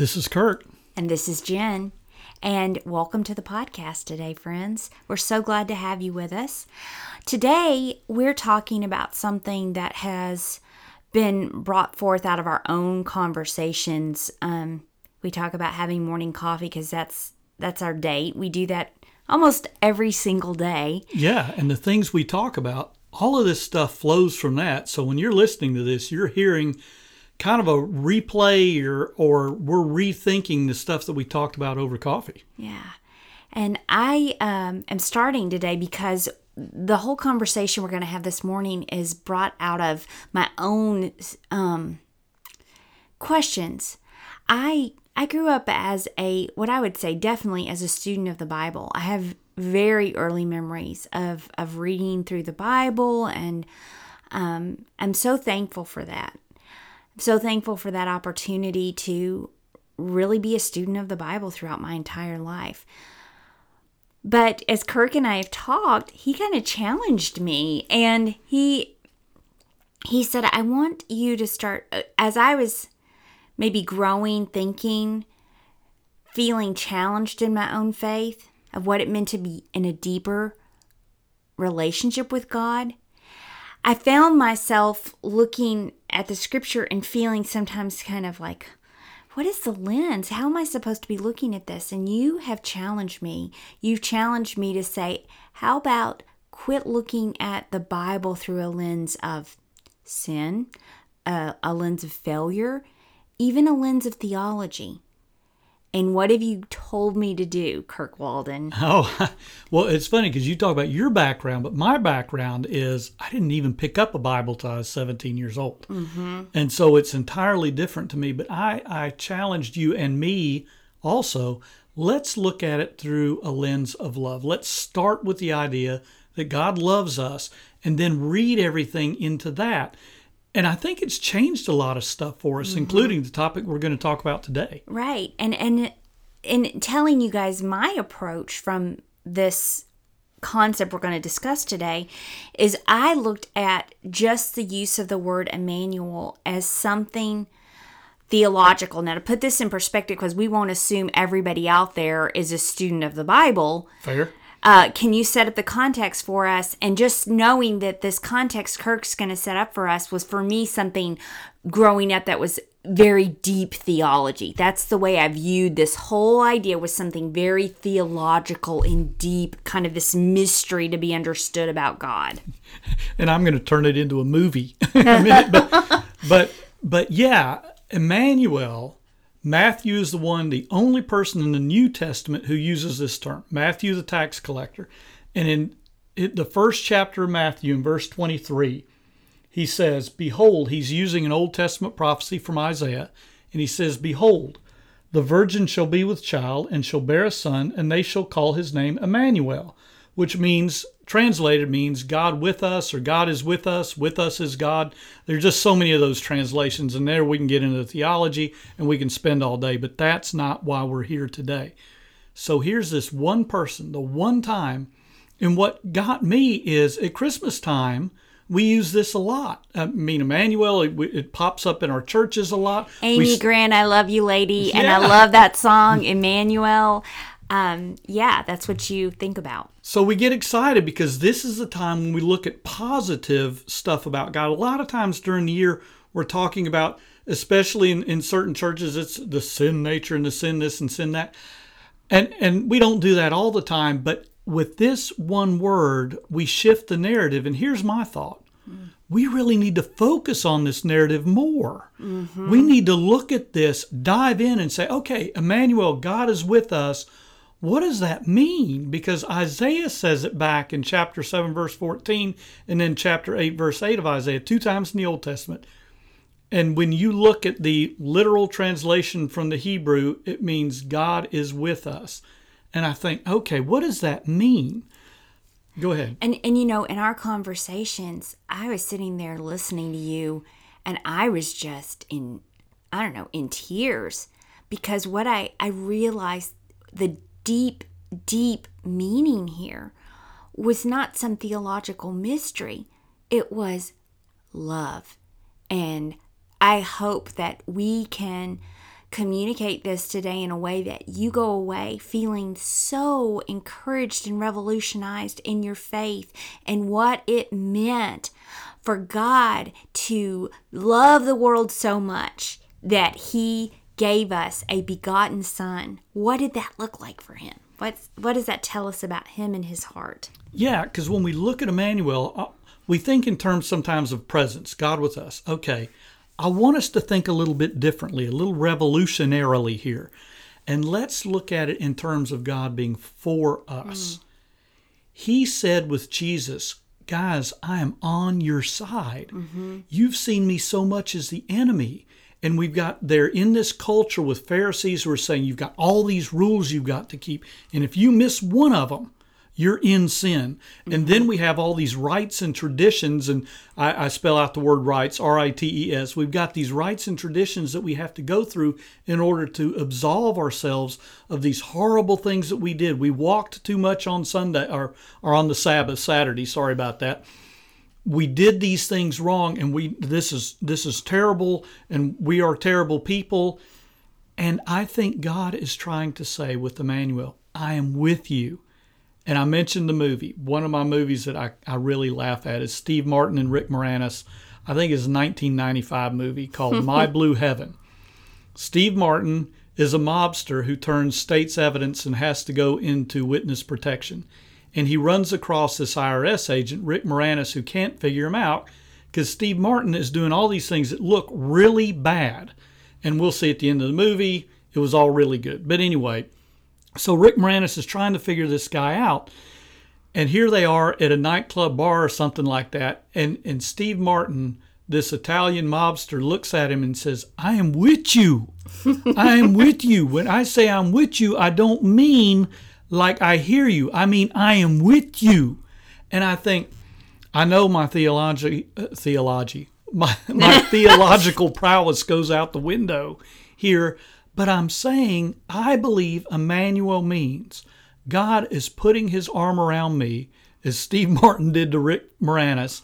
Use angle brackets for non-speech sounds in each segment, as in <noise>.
This is Kirk. And this is Jenn. And welcome to the podcast today, friends. We're so glad to have you with us. Today, we're talking about something that has been brought forth out of our own conversations. Um, we talk about having morning coffee because that's that's our date. We do that almost every single day. Yeah, and the things we talk about, all of this stuff flows from that. So when you're listening to this, you're hearing kind of a replay or or we're rethinking the stuff that we talked about over coffee. Yeah. And I um, am starting today because the whole conversation we're going to have this morning is brought out of my own um, questions. I I grew up as a what I would say definitely as a student of the Bible. I have very early memories of of reading through the Bible, and um, I'm so thankful for that. I'm so thankful for that opportunity to really be a student of the Bible throughout my entire life. But as Kirk and I have talked, he kind of challenged me and he he said I want you to start uh, as I was maybe growing, thinking, feeling challenged in my own faith of what it meant to be in a deeper relationship with God. I found myself looking at the scripture and feeling sometimes kind of like, what is the lens? How am I supposed to be looking at this? And you have challenged me. You've challenged me to say, how about quit looking at the Bible through a lens of sin, a, a lens of failure, even a lens of theology? And what have you told me to do, Kirk Walden? <laughs> Oh, <laughs> well, it's funny because you talk about your background, but my background is I didn't even pick up a Bible till I was 17 years old. Mm-hmm. And so it's entirely different to me. But I, I challenged you and me also. Let's look at it through a lens of love. Let's start with the idea that God loves us and then read everything into that. And I think it's changed a lot of stuff for us, mm-hmm. including the topic we're going to talk about today. Right. And and in telling you guys my approach from this concept we're going to discuss today is I looked at just the use of the word Emmanuel as something theological. Now, to put this in perspective, because we won't assume everybody out there is a student of the Bible. Fair. Uh, can you set up the context for us? And just knowing that this context Kirk's going to set up for us was for me something growing up that was very deep theology. That's the way I viewed this whole idea was something very theological and deep, kind of this mystery to be understood about God. <laughs> And I'm going to turn it into a movie <laughs> in a minute, but but but yeah, Emmanuel Matthew is the one, the only person in the New Testament who uses this term. Matthew, the tax collector. And in it, the first chapter of Matthew, in verse 23, he says, Behold, he's using an Old Testament prophecy from Isaiah. And he says, Behold, the virgin shall be with child and shall bear a son, and they shall call his name Emmanuel, which means translated means God with us or God is with us, with us is God. There's just so many of those translations, and there we can get into theology and we can spend all day, but that's not why we're here today. So here's this one person, the one time, and what got me is at Christmas time, we use this a lot. I mean, Emmanuel, it, it, pops up in our churches a lot. Amy we, Grant, I love you, lady. Yeah. And I love that song, Emmanuel um, yeah, that's what you think about. So we get excited because this is the time when we look at positive stuff about God. A lot of times during the year, we're talking about, especially in, in certain churches, it's the sin nature and the sin this and sin that. And, and we don't do that all the time, but with this one word, we shift the narrative. And here's my thought we really need to focus on this narrative more. Mm-hmm. We need to look at this, dive in, and say, okay, Emmanuel, God is with us what does that mean? Because Isaiah says it back in chapter 7, verse 14, and then chapter 8, verse 8 of Isaiah, two times in the Old Testament. And when you look at the literal translation from the Hebrew, it means God is with us. And I think, okay, what does that mean? Go ahead. And and you know, in our conversations, I was sitting there listening to you and I was just in I don't know, in tears because what I I realized the deep, deep meaning here was not some theological mystery, it was love. And I hope that we can communicate this today in a way that you go away feeling so encouraged and revolutionized in your faith and what it meant for God to love the world so much that He gave us a begotten Son. What did that look like for Him? What's, what does that tell us about Him and His heart? Yeah, because when we look at Emmanuel, uh, we think in terms sometimes of presence, God with us. Okay, I want us to think a little bit differently, a little revolutionarily here. And let's look at it in terms of God being for us. Mm. He said with Jesus, Guys, I am on your side. Mm-hmm. You've seen me so much as the enemy. And we've got there in this culture with Pharisees who are saying you've got all these rules you've got to keep. And if you miss one of them, you're in sin. And then we have all these rites and traditions, and I, I spell out the word rites, R I T E S. We've got these rites and traditions that we have to go through in order to absolve ourselves of these horrible things that we did. We walked too much on Sunday or, or on the Sabbath, Saturday, sorry about that. We did these things wrong, and we this is this is terrible, and we are terrible people. And I think God is trying to say with Emmanuel, I am with you. And I mentioned the movie. One of my movies that I, I really laugh at is Steve Martin and Rick Moranis. I think it's a 1995 movie called <laughs> My Blue Heaven. Steve Martin is a mobster who turns state's evidence and has to go into witness protection. And he runs across this IRS agent, Rick Moranis, who can't figure him out because Steve Martin is doing all these things that look really bad. And we'll see at the end of the movie, it was all really good. But anyway, so Rick Moranis is trying to figure this guy out. And here they are at a nightclub bar or something like that. And, and Steve Martin, this Italian mobster, looks at him and says, I am with you. I am with you. When I say I'm with you, I don't mean like I hear you. I mean, I am with you. And I think, I know my theology, uh, theology, my, my <laughs> theological prowess goes out the window here but I'm saying I believe Emmanuel means God is putting his arm around me, as Steve <laughs> Martin did to Rick Moranis,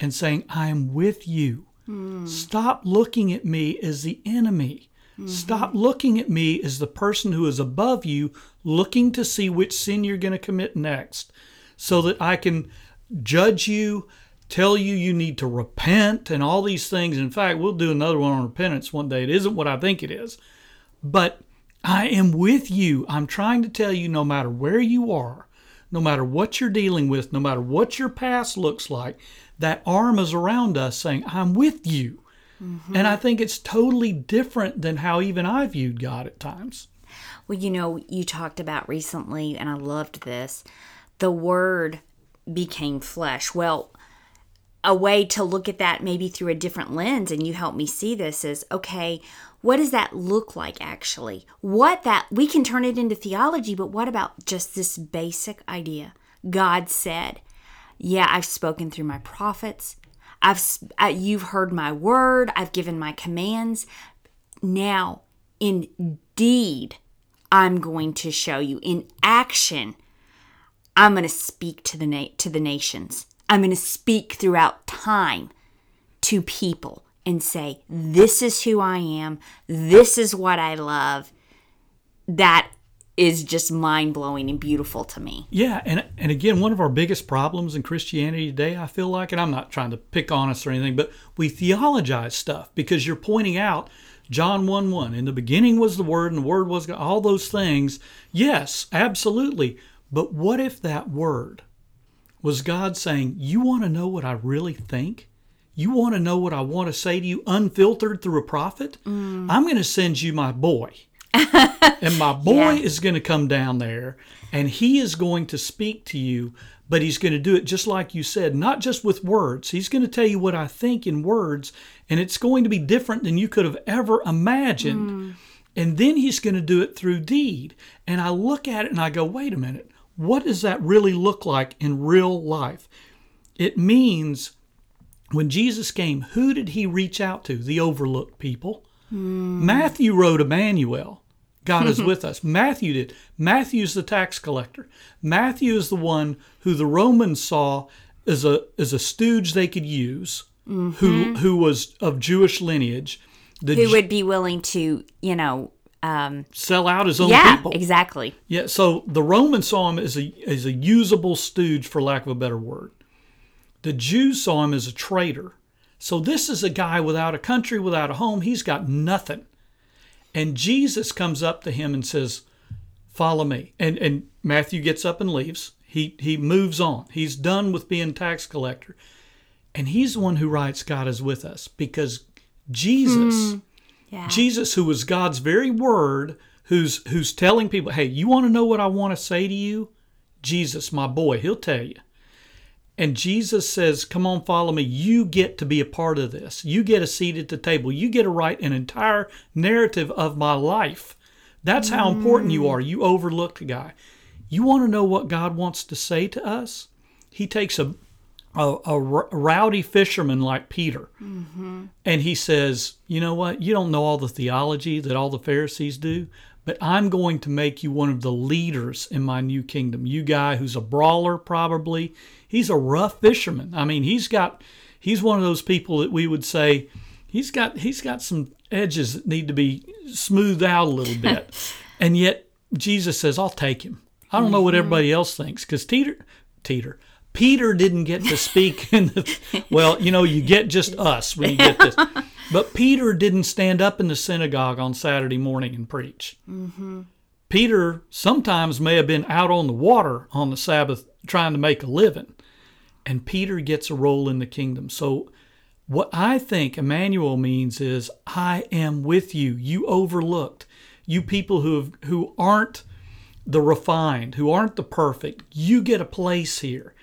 and saying, I am with you. Mm. Stop looking at me as the enemy. Mm-hmm. Stop looking at me as the person who is above you, looking to see which sin you're going to commit next, so that I can judge you, tell you you need to repent, and all these things. In fact, we'll do another one on repentance one day. It isn't what I think it is. But I am with you. I'm trying to tell you no matter where you are, no matter what you're dealing with, no matter what your past looks like, that arm is around us saying, I'm with you. Mm-hmm. And I think it's totally different than how even I viewed God at times. Well, you know, you talked about recently, and I loved this the word became flesh. Well, a way to look at that maybe through a different lens, and you help me see this is okay, what does that look like actually? What that we can turn it into theology, but what about just this basic idea? God said, "Yeah, I've spoken through my prophets. I've you've heard my word. I've given my commands. Now, in deed, I'm going to show you in action. I'm going to speak to the na- to the nations. I'm going to speak throughout time to people and say, This is who I am, this is what I love, that is just mind blowing and beautiful to me. Yeah, and and again, one of our biggest problems in Christianity today, I feel like, and I'm not trying to pick on us or anything, but we theologize stuff because you're pointing out John 1 1, in the beginning was the Word, and the Word was God, all those things. Yes, absolutely. But what if that Word was God saying, You want to know what I really think? You want to know what I want to say to you unfiltered through a prophet? Mm. I'm going to send you my boy. <laughs> and my <laughs> boy yeah. is going to come down there and he is going to speak to you, but he's going to do it just like you said, not just with words. He's going to tell you what I think in words, and it's going to be different than you could have ever imagined. Mm. And then he's going to do it through deed. And I look at it and I go, wait a minute, what does that really look like in real life? It means when Jesus came, who did he reach out to? The overlooked people. Mm. Matthew wrote Emmanuel. God is <laughs> with us. Matthew did. Matthew's the tax collector. Matthew is the one who the Romans saw as a as a stooge they could use, mm-hmm. who who was of Jewish lineage. The Who would be willing to, you know, um, sell out his own people. yeah, people. exactly. Yeah, so the Romans saw him as a as a usable stooge, for lack of a better word. The Jews saw him as a traitor. So this is a guy without a country, without a home. He's got nothing. And Jesus comes up to him and says, "Follow me." And and Matthew gets up and leaves. He he moves on. He's done with being tax collector. And he's the one who writes God is with us because Jesus hmm. Yeah. Jesus, who was God's very word, who's who's telling people, "Hey, you want to know what I want to say to you?" Jesus, my boy, he'll tell you. And Jesus says, "Come on, follow me. You get to be a part of this. You get a seat at the table. You get to write an entire narrative of my life. That's how important you are. You overlooked guy. You want to know what God wants to say to us? He takes a a rowdy fisherman like Peter, mm-hmm. and he says, You know what? You don't know all the theology that all the Pharisees do, but I'm going to make you one of the leaders in my new kingdom. You guy who's a brawler, probably. He's a rough fisherman. I mean, he's got, he's one of those people that we would say, he's got, he's got some edges that need to be smoothed out a little bit. <laughs> and yet, Jesus says, I'll take him. I don't know what mm-hmm. everybody else thinks because Teeter, Teeter, Peter didn't get to speak <laughs> in the, well, you know, you get just us when you get this. <laughs> But Peter didn't stand up in the synagogue on Saturday morning and preach. Mm-hmm. Peter sometimes may have been out on the water on the Sabbath trying to make a living. And Peter gets a role in the kingdom. So, what I think Emmanuel means is, I am with you. You overlooked. You people who have, who aren't the refined, who aren't the perfect, you get a place here.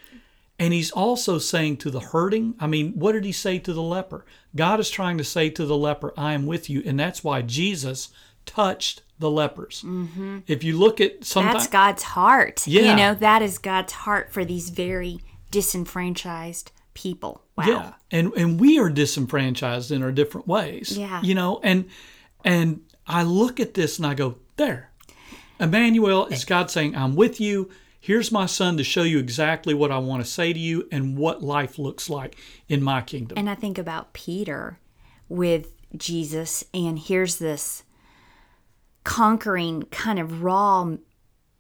And he's also saying to the hurting, I mean, what did he say to the leper? God is trying to say to the leper, I am with you. And that's why Jesus touched the lepers. Mm-hmm. If you look at sometimes. That's God's heart. Yeah. You know, that is God's heart for these very disenfranchised people. Wow. Yeah, and and we are disenfranchised in our different ways. Yeah. you know, and and I look at this and I go, there, Emmanuel is God saying, I'm with you. Here's my son to show you exactly what I want to say to you and what life looks like in my kingdom. And I think about Peter with Jesus, and here's this conquering kind of raw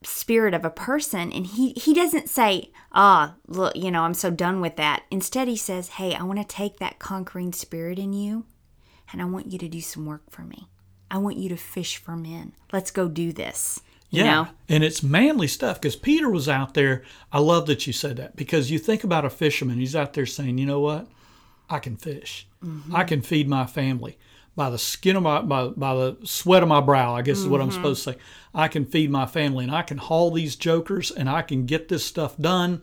spirit of a person and he he doesn't say ah look you know i'm so done with that. Instead he says hey i want to take that conquering spirit in you and i want you to do some work for me. I want you to fish for men. Let's go do this yeah, know and it's manly stuff because Peter was out there. I love that you said that because you think about a fisherman. He's out there saying, you know what? I can fish. Mm-hmm. I can feed my family by the skin of my by, by the sweat of my brow. I guess is what I'm mm-hmm. supposed to say. I can feed my family and I can haul these jokers and I can get this stuff done.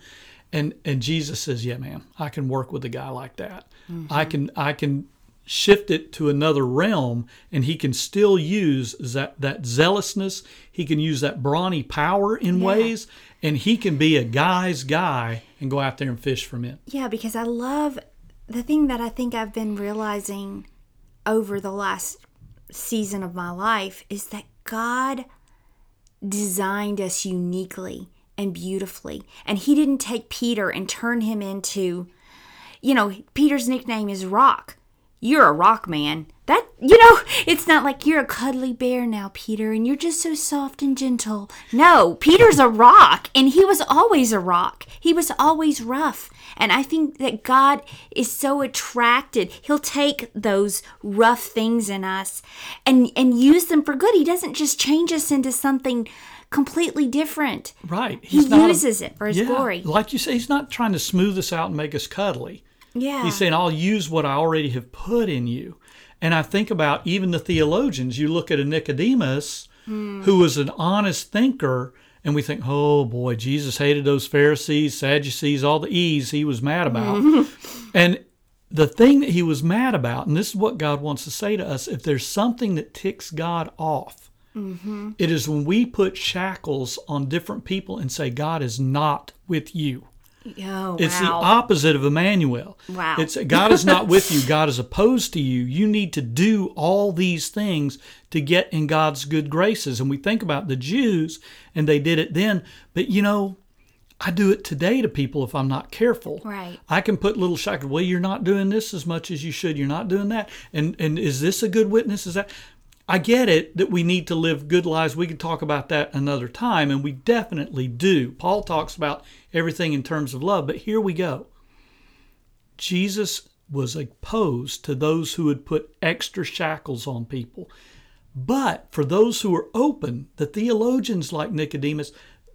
And and Jesus says, yeah, man, I can work with a guy like that. I mm-hmm. can I can shift it to another realm and he can still use that that zealousness he can use that brawny power in ways and he can be a guy's guy and go out there and fish for men Yeah, because I love the thing that I think I've been realizing over the last season of my life is that God designed us uniquely and beautifully. And He didn't take Peter and turn him into, you know, Peter's nickname is Rock. You're a rock man. That, you know, it's not like you're a cuddly bear now, Peter, and you're just so soft and gentle. No, Peter's a rock, and he was always a rock. He was always rough. And I think that God is so attracted. He'll take those rough things in us and and use them for good. He doesn't just change us into something completely different. right He uses it for his yeah, glory. like you say he's not trying to smooth us out and make us cuddly Yeah. He's saying, I'll use what I already have put in you. And I think about even the theologians. You look at a Nicodemus hmm. who was an honest thinker, and we think, oh boy, Jesus hated those Pharisees, Sadducees, all the E's he was mad about. Hmm. <laughs> and the thing that he was mad about, and this is what God wants to say to us if there's something that ticks God off, mm-hmm. it is when we put shackles on different people and say, God is not with you. Oh, It's the opposite of Emmanuel. Wow. It's God is not with you. <laughs> God is opposed to you. You need to do all these things to get in God's good graces. And we think about the Jews and they did it then, but you know, I do it today to people if I'm not careful. Right. I can put little shackles. Well, you're not doing this as much as you should. You're not doing that. And and is this a good witness? Is that? I get it that we need to live good lives. We could talk about that another time, and we definitely do. Paul talks about everything in terms of love, but here we go. Jesus was opposed to those who would put extra shackles on people. But for those who were open, the theologians like Nicodemus,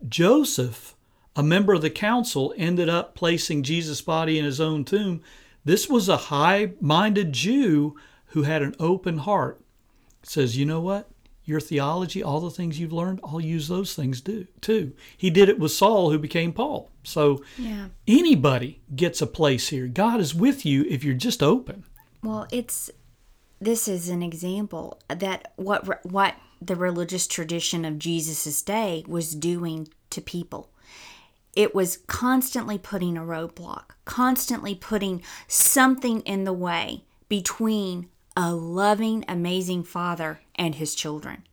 Joseph, a member of the council, ended up placing Jesus' body in his own tomb. This was a high minded Jew who had an open heart. Says, you know what? Your theology, all the things you've learned, I'll use those things do, too. He did it with Saul, who became Paul. So Yeah. anybody gets a place here. God is with you if you're just open. Well, it's this is an example that what what the religious tradition of Jesus's day was doing to people. It was constantly putting a roadblock, constantly putting something in the way between a loving, amazing father and his children.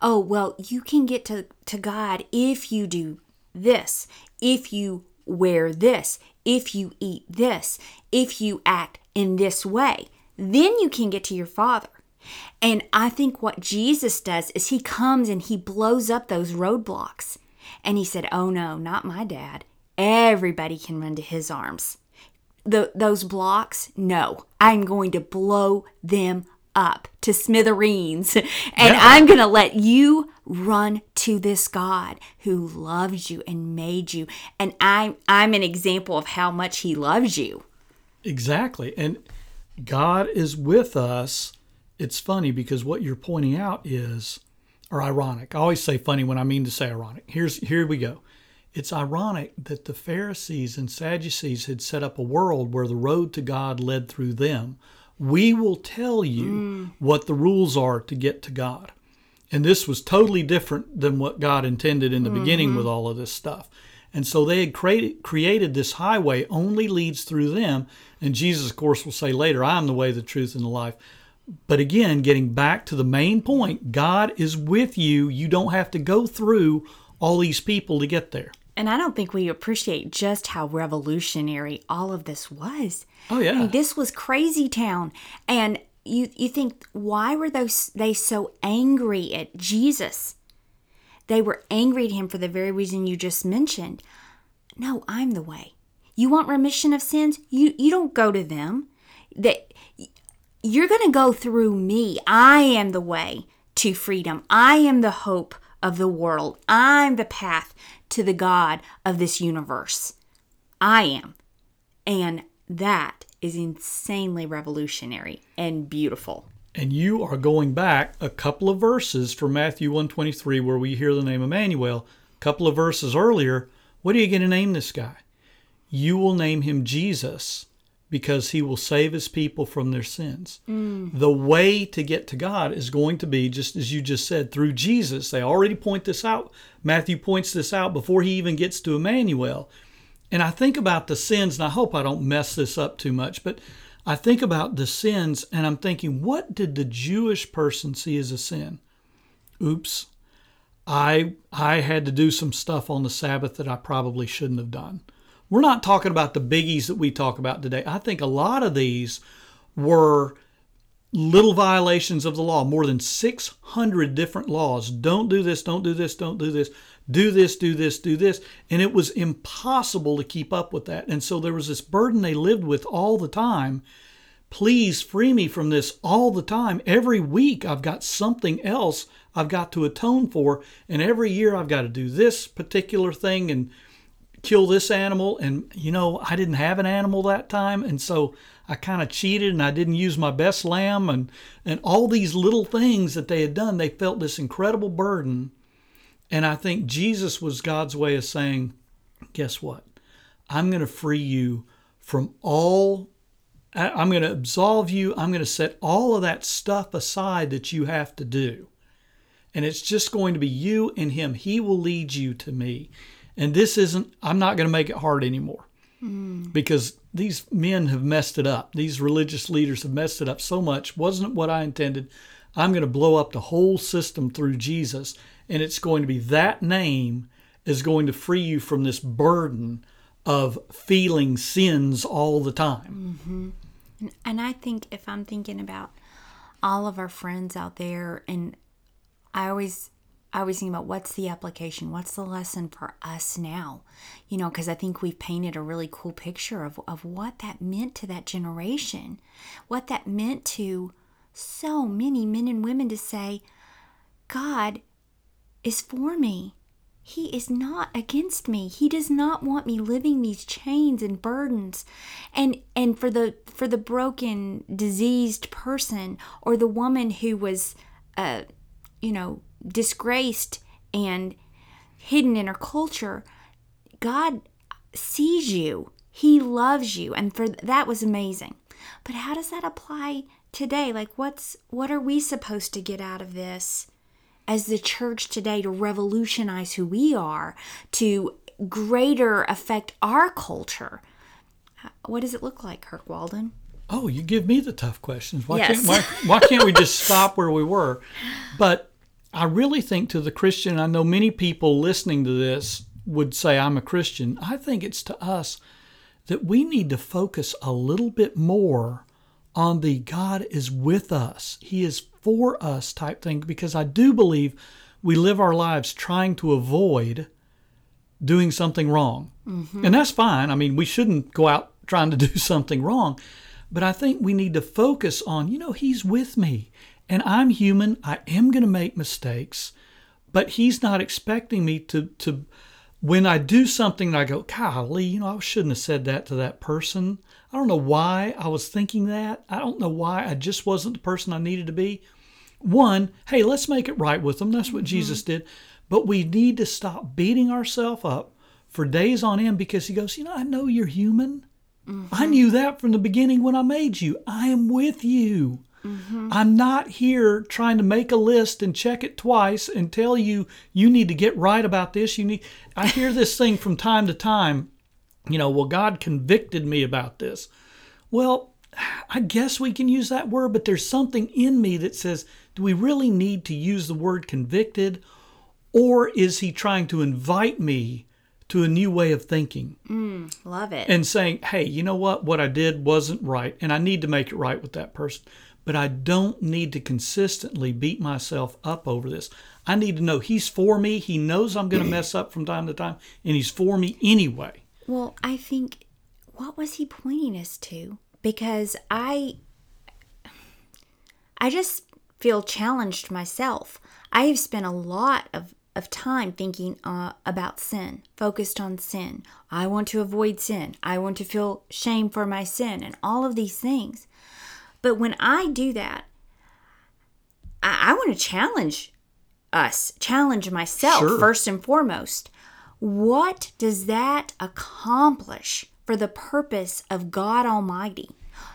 Oh, well, you can get to, to God if you do this, if you wear this, if you eat this, if you act in this way. Then you can get to your Father. And I think what Jesus does is he comes and he blows up those roadblocks. And he said, Oh no, not my dad. Everybody can run to his arms. The, those blocks, no, I'm going to blow them up to smithereens. <laughs> And Yeah. I'm going to let you run to this God who loves you and made you. And I'm, I'm an example of how much he loves you. Exactly. And God is with us. It's funny because what you're pointing out is, or ironic. I always say funny when I mean to say ironic. Here's here we go. It's ironic that the Pharisees and Sadducees had set up a world where the road to God led through them. We will tell you mm. what the rules are to get to God. And this was totally different than what God intended in the beginning with mm-hmm. all of this stuff. And so they had created, created this highway only leads through them. And Jesus, of course, will say later, I am the way, the truth, and the life. But again, getting back to the main point, God is with you. You don't have to go through all these people to get there. And I don't think we appreciate just how revolutionary all of this was. Oh, yeah. I mean, this was crazy town. And you you think why were those they so angry at Jesus? They were angry at him for the very reason you just mentioned. No, I'm the way. You want remission of sins? You you don't go to them. That you're going to go through me. I am the way to freedom. I am the hope of the world. I'm the path to the God of this universe. I am. And that is insanely revolutionary and beautiful. and you are going back a couple of verses from Matthew 123 where we hear the name Emmanuel, a couple of verses earlier, what are you going to name this guy? You will name him Jesus because he will save his people from their sins. Mm. The way to get to God is going to be just as you just said through Jesus. They already point this out. Matthew points this out before he even gets to Emmanuel. And I think about the sins, and I hope I don't mess this up too much, but I think about the sins and I'm thinking, what did the Jewish person see as a sin? Oops. I I had to do some stuff on the Sabbath that I probably shouldn't have done. We're not talking about the biggies that we talk about today. I think a lot of these were little violations of the law, more than 600 different laws. Don't do this, don't do this, don't do this, do this, do this, do this. And it was impossible to keep up with that. And so there was this burden they lived with all the time. Please free me from this all the time. Every week I've got something else I've got to atone for. And every year I've got to do this particular thing and kill this animal. And, you know, I didn't have an animal that time. And so I kind of cheated and I didn't use my best lamb. And, and all these little things that they had done, they felt this incredible burden. And I think Jesus was God's way of saying, guess what? I'm going to free you from all, I'm going to absolve you. I'm going to set all of that stuff aside that you have to do. And it's just going to be you and Him. He will lead you to me. And this isn't, I'm not going to make it hard anymore hmm. because these men have messed it up. These religious leaders have messed it up so much. Wasn't it what I intended. I'm going to blow up the whole system through Jesus. And it's going to be that name is going to free you from this burden of feeling sins all the time. Mm-hmm. And I think if I'm thinking about all of our friends out there, and I always, I was thinking about what's the application, what's the lesson for us now, you know, because I think we've painted a really cool picture of of what that meant to that generation, what that meant to so many men and women to say, God is for me. He is not against me. He does not want me living these chains and burdens. And and for the for the broken, diseased person or the woman who was uh you know, disgraced and hidden in our culture, God sees you. He loves you and for that was amazing. But how does that apply today? Like what's what are we supposed to get out of this? as the church today to revolutionize who we are, to greater affect our culture. What does it look like, Kirk Walden? Oh, you give me the tough questions. Why Yes. can't why, why can't we just <laughs> stop where we were? But I really think to the Christian, I know many people listening to this would say I'm a Christian. I think it's to us that we need to focus a little bit more on the God is with us. He is for us type thing because I do believe we live our lives trying to avoid doing something wrong. Mm-hmm. And that's fine. I mean, we shouldn't go out trying to <laughs> do something wrong. But I think we need to focus on, you know, He's with me. And I'm human. I am going to make mistakes. But He's not expecting me to, to, when I do something and I go, golly, you know, I shouldn't have said that to that person. I don't know why I was thinking that. I don't know why I just wasn't the person I needed to be. One, hey, let's make it right with them. That's what mm-hmm. Jesus did. But we need to stop beating ourselves up for days on end because he goes, you know, I know you're human. I mm-hmm. knew that from the beginning when I made you. I am with you. Mm-hmm. I'm not here trying to make a list and check it twice and tell you you need to get right about this. You need I hear this thing from time to time, you know, well God convicted me about this. Well, I guess we can use that word, but there's something in me that says, do we really need to use the word convicted? Or is he trying to invite me to a new way of thinking mm, Love it. and saying, hey, you know what? What I did wasn't right, and I need to make it right with that person. But I don't need to consistently beat myself up over this. I need to know he's for me. He knows I'm going to mess up from time to time, and he's for me anyway. Well, I think what was he pointing us to? Because I I just feel challenged myself. I have spent a lot of of time thinking uh, about sin, focused on sin. I want to avoid sin. I want to feel shame for my sin and all of these things. But when I do that, I, I want to challenge us, challenge myself Sure. first and foremost. What does that accomplish for the purpose of God Almighty?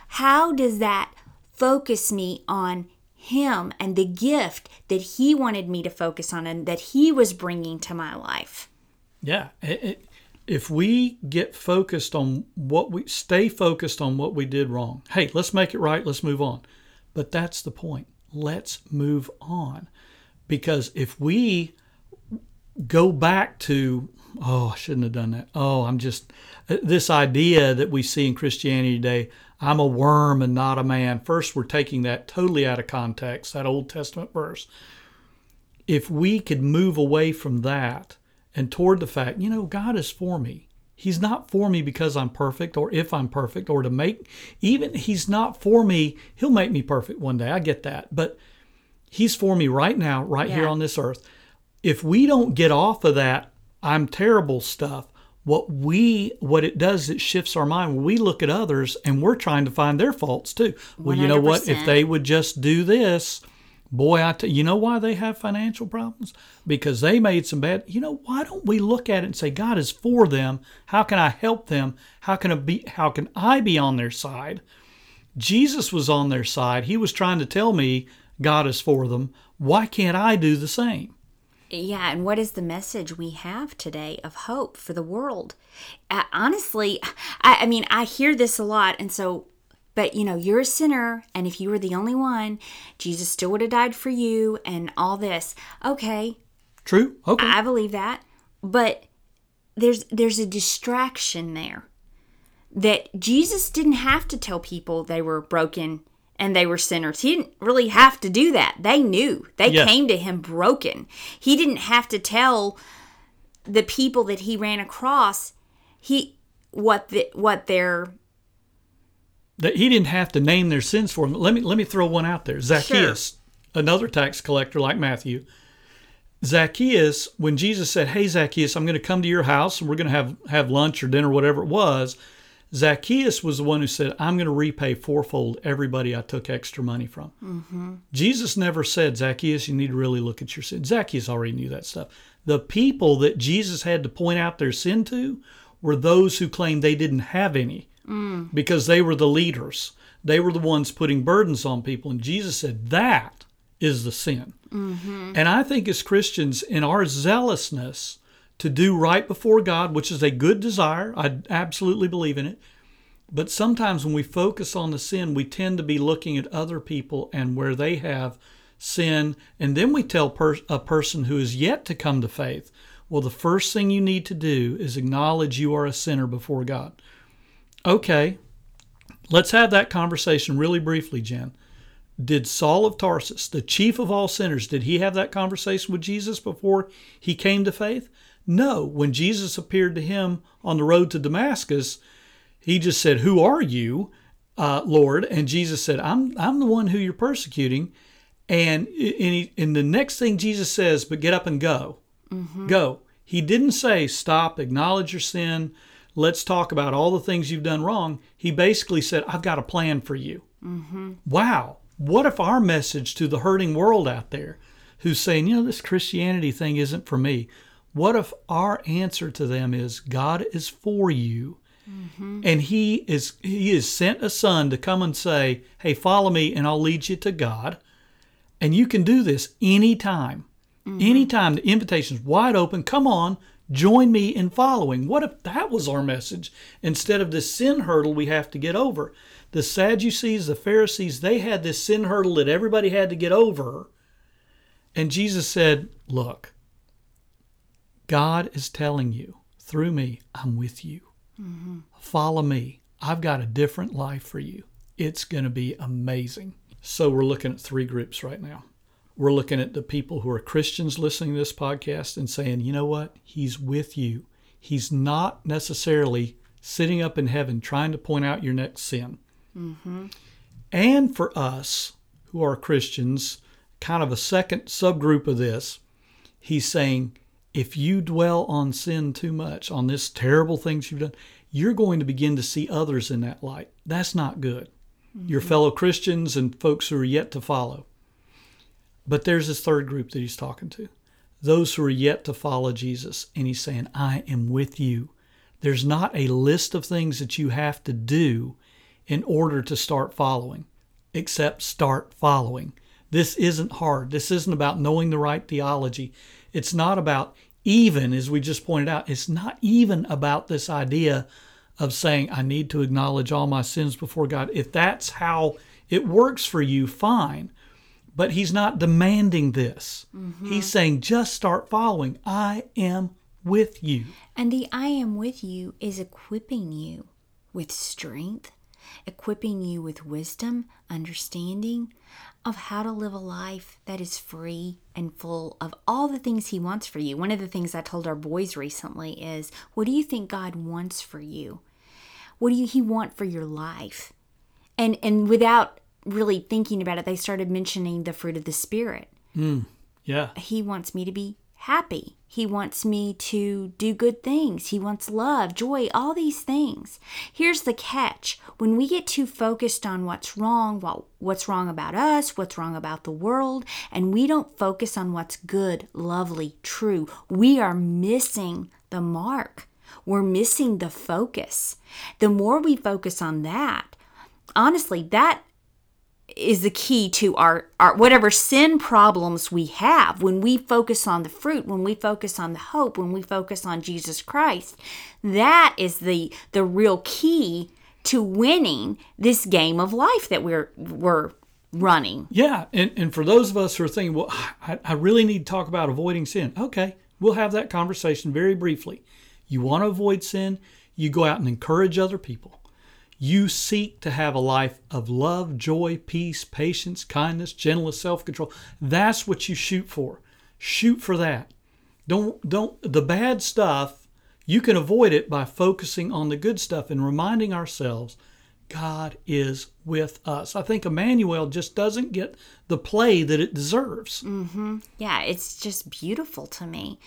How does that focus me on Him and the gift that He wanted me to focus on and that He was bringing to my life? Yeah. It, it, if we get focused on what we stay focused on what we did wrong, hey, let's make it right, let's move on. But that's the point. Let's move on. Because if we go back to, oh, I shouldn't have done that. Oh, I'm just, uh, this idea that we see in Christianity today, I'm a worm and not a man. First, we're taking that totally out of context, that Old Testament verse. If we could move away from that and toward the fact, you know, God is for me. He's not for me because I'm perfect or if I'm perfect or to make, even He's not for me. He'll make me perfect one day. I get that. But He's for me right now, right here on this earth. If we don't get off of that, I'm terrible stuff. What we, what it does, it shifts our mind. We look at others and we're trying to find their faults too. Well, you know what? If they would just do this, boy, I t- you know why they have financial problems? Because they made some bad. You know, why don't we look at it and say God is for them? How can I help them? How can I be? How can I be on their side? Jesus was on their side. He was trying to tell me God is for them. Why can't I do the same? Yeah, and what is the message we have today of hope for the world? Uh, honestly, I, I mean, I hear this a lot, and so, but you know, you're a sinner, and if you were the only one, Jesus still would have died for you, and all this. Okay, True. Okay. I believe that. but there's there's a distraction there that Jesus didn't have to tell people they were broken and they were sinners. He didn't really have to do that. They knew. They Yeah. came to him broken. He didn't have to tell the people that he ran across he what the, what their that he didn't have to name their sins for them. Let me let me throw one out there. Zacchaeus, another tax collector like Matthew. Zacchaeus, when Jesus said, "Hey Zacchaeus, I'm going to come to your house and we're going to have have lunch or dinner, whatever it was," Zacchaeus was the one who said, "I'm going to repay fourfold everybody I took extra money from." Mm-hmm. Jesus never said, "Zacchaeus, you need to really look at your sin." Zacchaeus already knew that stuff. The people that Jesus had to point out their sin to were those who claimed they didn't have any because they were the leaders. They were the ones putting burdens on people. And Jesus said, that is the sin. Mm-hmm. And I think as Christians, in our zealousness to do right before God, which is a good desire, I absolutely believe in it. But sometimes when we focus on the sin, we tend to be looking at other people and where they have sin. And then we tell per- a person who is yet to come to faith, well, the first thing you need to do is acknowledge you are a sinner before God. Okay, let's have that conversation really briefly, Jenn. Did Saul of Tarsus, the chief of all sinners, did he have that conversation with Jesus before he came to faith? No. When Jesus appeared to him on the road to Damascus, he just said, "Who are you, uh, Lord?" And Jesus said, "I'm I'm the one who you're persecuting." And and, he, and the next thing Jesus says, "But get up and go, go." He didn't say, "Stop, acknowledge your sin." Let's talk about all the things you've done wrong. He basically said, I've got a plan for you. Mm-hmm. Wow. What if our message to the hurting world out there who's saying, you know, this Christianity thing isn't for me, what if our answer to them is, God is for you? Mm-hmm. And he is he has sent a son to come and say, Hey, follow me and I'll lead you to God. And you can do this anytime. Mm-hmm. Anytime the invitation's wide open. Come on, join me in following. What if that was our message instead of this sin hurdle we have to get over? The Sadducees, the Pharisees, they had this sin hurdle that everybody had to get over. And Jesus said, Look, God is telling you through me, I'm with you. Mm-hmm. Follow me. I've got a different life for you. It's going to be amazing. So, we're looking at three groups right now. We're looking at the people who are Christians listening to this podcast and saying, you know what? He's with you. He's not necessarily sitting up in heaven trying to point out your next sin. Mm-hmm. And for us who are Christians, kind of a second subgroup of this, he's saying, if you dwell on sin too much, on this terrible things you've done, you're going to begin to see others in that light. That's not good. Your mm-hmm. fellow Christians and folks who are yet to follow. But there's this third group that he's talking to those who are yet to follow Jesus. And he's saying, I am with you. There's not a list of things that you have to do in order to start following, except start following. This isn't hard. This isn't about knowing the right theology. It's not about even, as we just pointed out, it's not even about this idea of saying, I need to acknowledge all my sins before God. If that's how it works for you, fine. But he's not demanding this. Mm-hmm. He's saying, just start following. I am with you. And the I am with you is equipping you with strength, equipping you with wisdom, understanding of how to live a life that is free and full of all the things He wants for you. One of the things I told our boys recently is what do you think God wants for you? What do you, He want for your life? And and without really thinking about it, they started mentioning the fruit of the Spirit hmm. Yeah. he wants me to be happy. He wants me to do good things. He wants love, joy, all these things. Here's the catch. When we get too focused on what's wrong, what, what's wrong about us, what's wrong about the world, and we don't focus on what's good, lovely, true, we are missing the mark. We're missing the focus. The more we focus on that, honestly, that is the key to our, our whatever sin problems we have when we focus on the fruit when we focus on the hope when we focus on jesus christ that is the the real key to winning this game of life that we're we're running Yeah, and, and for those of us who are thinking, well, I, I really need to talk about avoiding sin. Okay, We'll have that conversation very briefly. You want to avoid sin, you go out and encourage other people. You seek to have a life of love, joy, peace, patience, kindness, gentleness, self-control. That's what you shoot for. Shoot for that. Don't don't the bad stuff, you can avoid it by focusing on the good stuff and reminding ourselves God is with us. I think Emmanuel just doesn't get the play that it deserves. Mm-hmm. Yeah, it's just beautiful to me.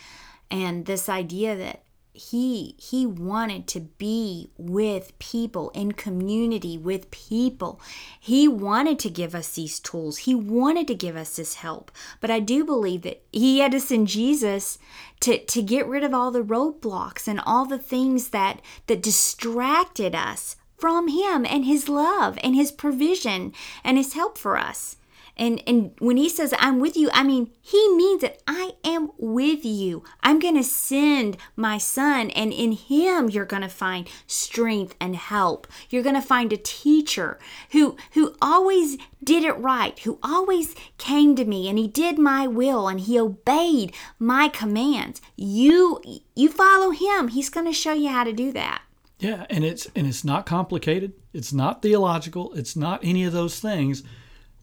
And this idea that he he wanted to be with people in community with people. He wanted to give us these tools. He wanted to give us this help. But i do believe that he had to send jesus to to get rid of all the roadblocks and all the things that that distracted us from him and his love and his provision and his help for us and and when he says I'm with you, I mean he means that I am with you. I'm going to send my son and in him you're going to find strength and help. You're going to find a teacher who who always did it right, who always came to me and he did my will and he obeyed my commands. You you follow him. He's going to show you how to do that. Yeah, and it's and it's not complicated. It's not theological. It's not any of those things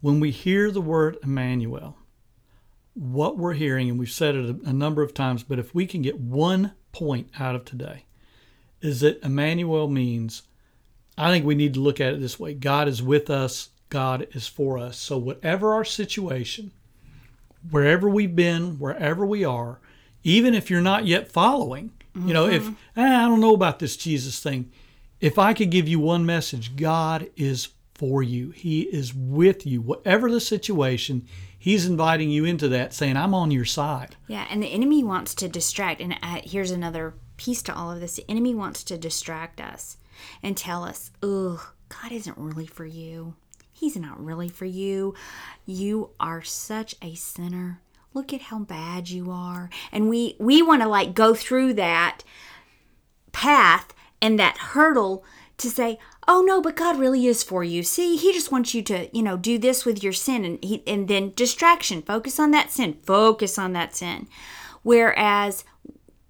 when we hear the word Emmanuel, what we're hearing, and we've said it a, a, number of times, but if we can get one point out of today, is that Emmanuel means, I think we need to look at it this way God is with us, God is for us. So, whatever our situation, wherever we've been, wherever we are, even if you're not yet following, mm-hmm. you know, if ah, I don't know about this Jesus thing, if I could give you one message, God is for you. He is with you. Whatever the situation, He's inviting you into that, saying, I'm on your side. Yeah, and the enemy wants to distract. And uh, here's another piece to all of this the enemy wants to distract us and tell us, ugh, God isn't really for you. He's not really for you. You are such a sinner. Look at how bad you are. And we we want to like go through that path and that hurdle to say, oh no, but God really is for you. See, He just wants you to, you know, do this with your sin, and he, and then distraction. Focus on that sin. Focus on that sin. Whereas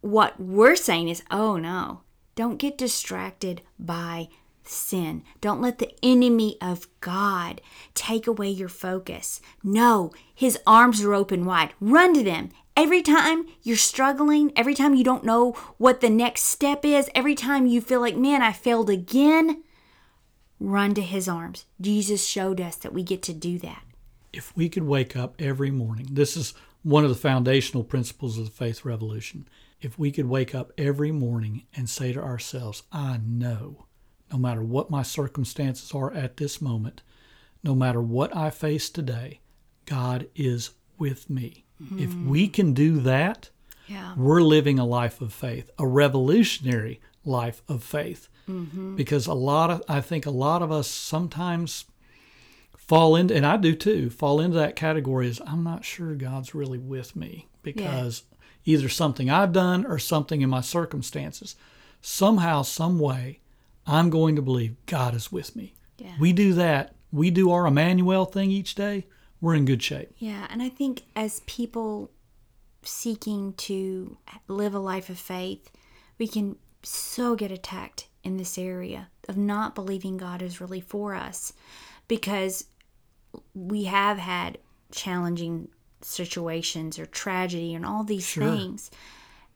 what we're saying is, oh no, don't get distracted by sin. Don't let the enemy of God take away your focus. No, his arms are open wide. Run to them Every time you're struggling, every time you don't know what the next step is, every time you feel like, man, I failed again, run to his arms. Jesus showed us that we get to do that. If we could wake up every morning, this is one of the foundational principles of the faith revolution. If we could wake up every morning and say to ourselves, I know, no matter what my circumstances are at this moment, no matter what I face today, God is with me. Mm. If we can do that, yeah. we're living a life of faith, a revolutionary life of faith. Mm-hmm. Because a lot of, I think a lot of us sometimes fall into, and I do too, fall into that category is I'm not sure God's really with me because yeah. either something I've done or something in my circumstances. Somehow, some way, I'm going to believe God is with me. Yeah. We do that. We do our Emmanuel thing each day we're in good shape. Yeah, and I think as people seeking to live a life of faith, we can so get attacked in this area of not believing God is really for us because we have had challenging situations or tragedy and all these sure. things.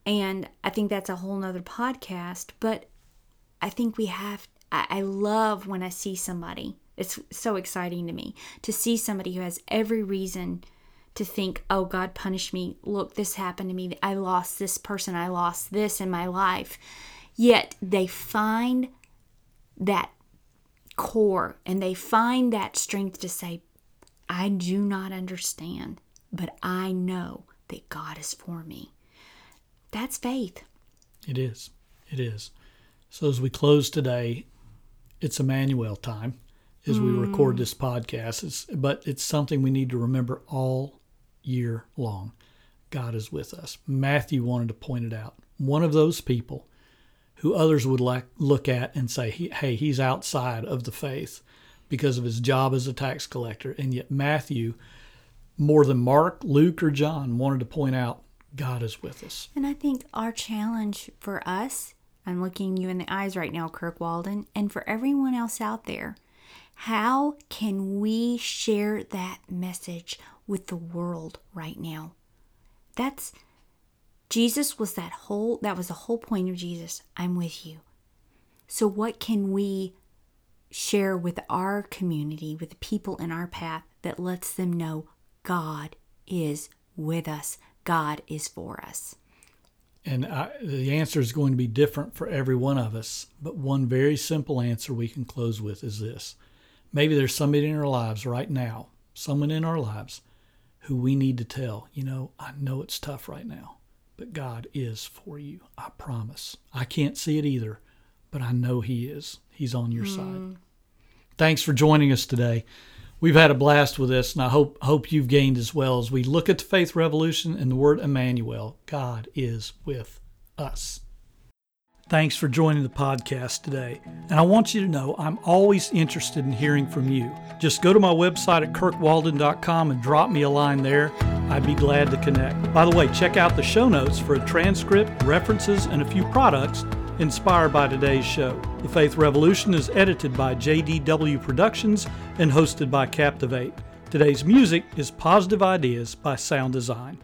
And I think that's a whole nother podcast, but I think we have, I, I love when I see somebody it's so exciting to me to see somebody who has every reason to think, oh, God punished me. Look, this happened to me. I lost this person. I lost this in my life. Yet they find that core and they find that strength to say, I do not understand, but I know that God is for me. That's faith. It is. It is. So as we close today, it's Emmanuel time as we record hmm. this podcast. It's, but it's something we need to remember all year long. God is with us. Matthew wanted to point it out. One of those people who others would like look at and say, "Hey, he's outside of the faith because of his job as a tax collector." And yet Matthew, more than Mark, Luke, or John, wanted to point out God is with us. And I think our challenge for us, I'm looking you in the eyes right now, Kirk Walden, and for everyone else out there, how can we share that message with the world right now? That's Jesus was that whole that was the whole point of Jesus. I'm with you. So what can we share with our community, with the people in our path that lets them know God is with us. God is for us. And I, the answer is going to be different for every one of us. But one very simple answer we can close with is this maybe there's somebody in our lives right now, someone in our lives who we need to tell, you know, I know it's tough right now, but God is for you. I promise. I can't see it either, but I know He is. He's on your mm. side. Thanks for joining us today. We've had a blast with this, and I hope hope you've gained as well as we look at the faith revolution and the word Emmanuel. God is with us. Thanks for joining the podcast today. And I want you to know I'm always interested in hearing from you. Just go to my website at kirkwalden.com and drop me a line there. I'd be glad to connect. By the way, check out the show notes for a transcript, references, and a few products inspired by today's show. The Faith Revolution is edited by JDW Productions and hosted by Captivate. Today's music is Positive Ideas by Sound Design.